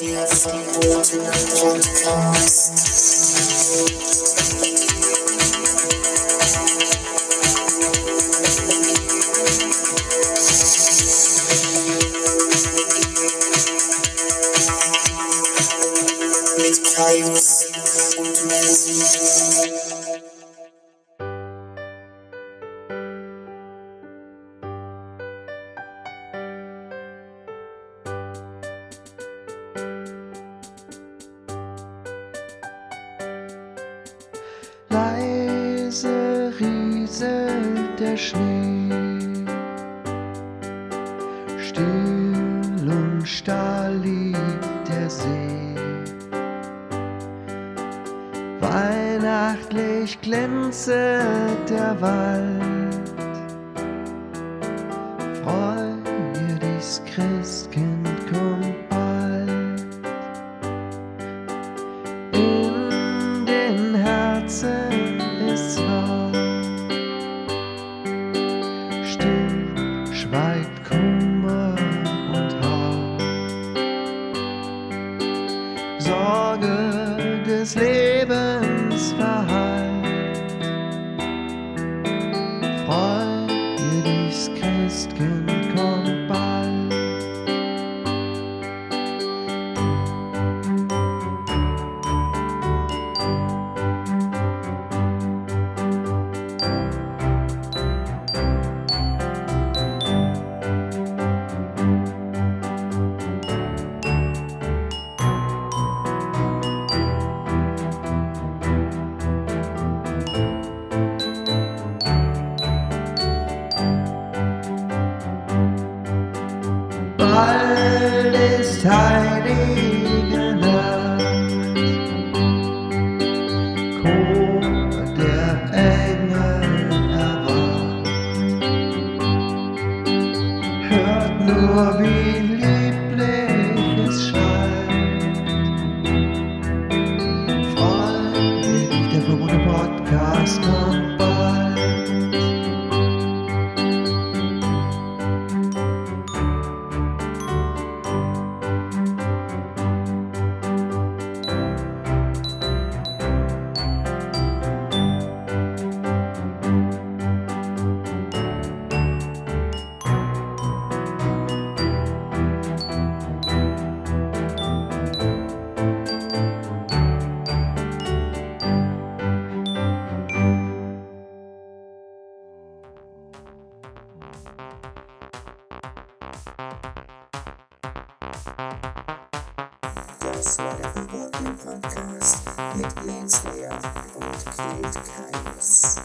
Mit Kaius und Melvin. Leise rieselt der Schnee, still und starr liegt der See. Weihnachtlich glänzet der Wald, freu dir dies Sorge des Lebens Bald ist heilige der Engel. Hört nur, Landslayer Verbotenen Podcast mit Landslayer und Killed Kindness.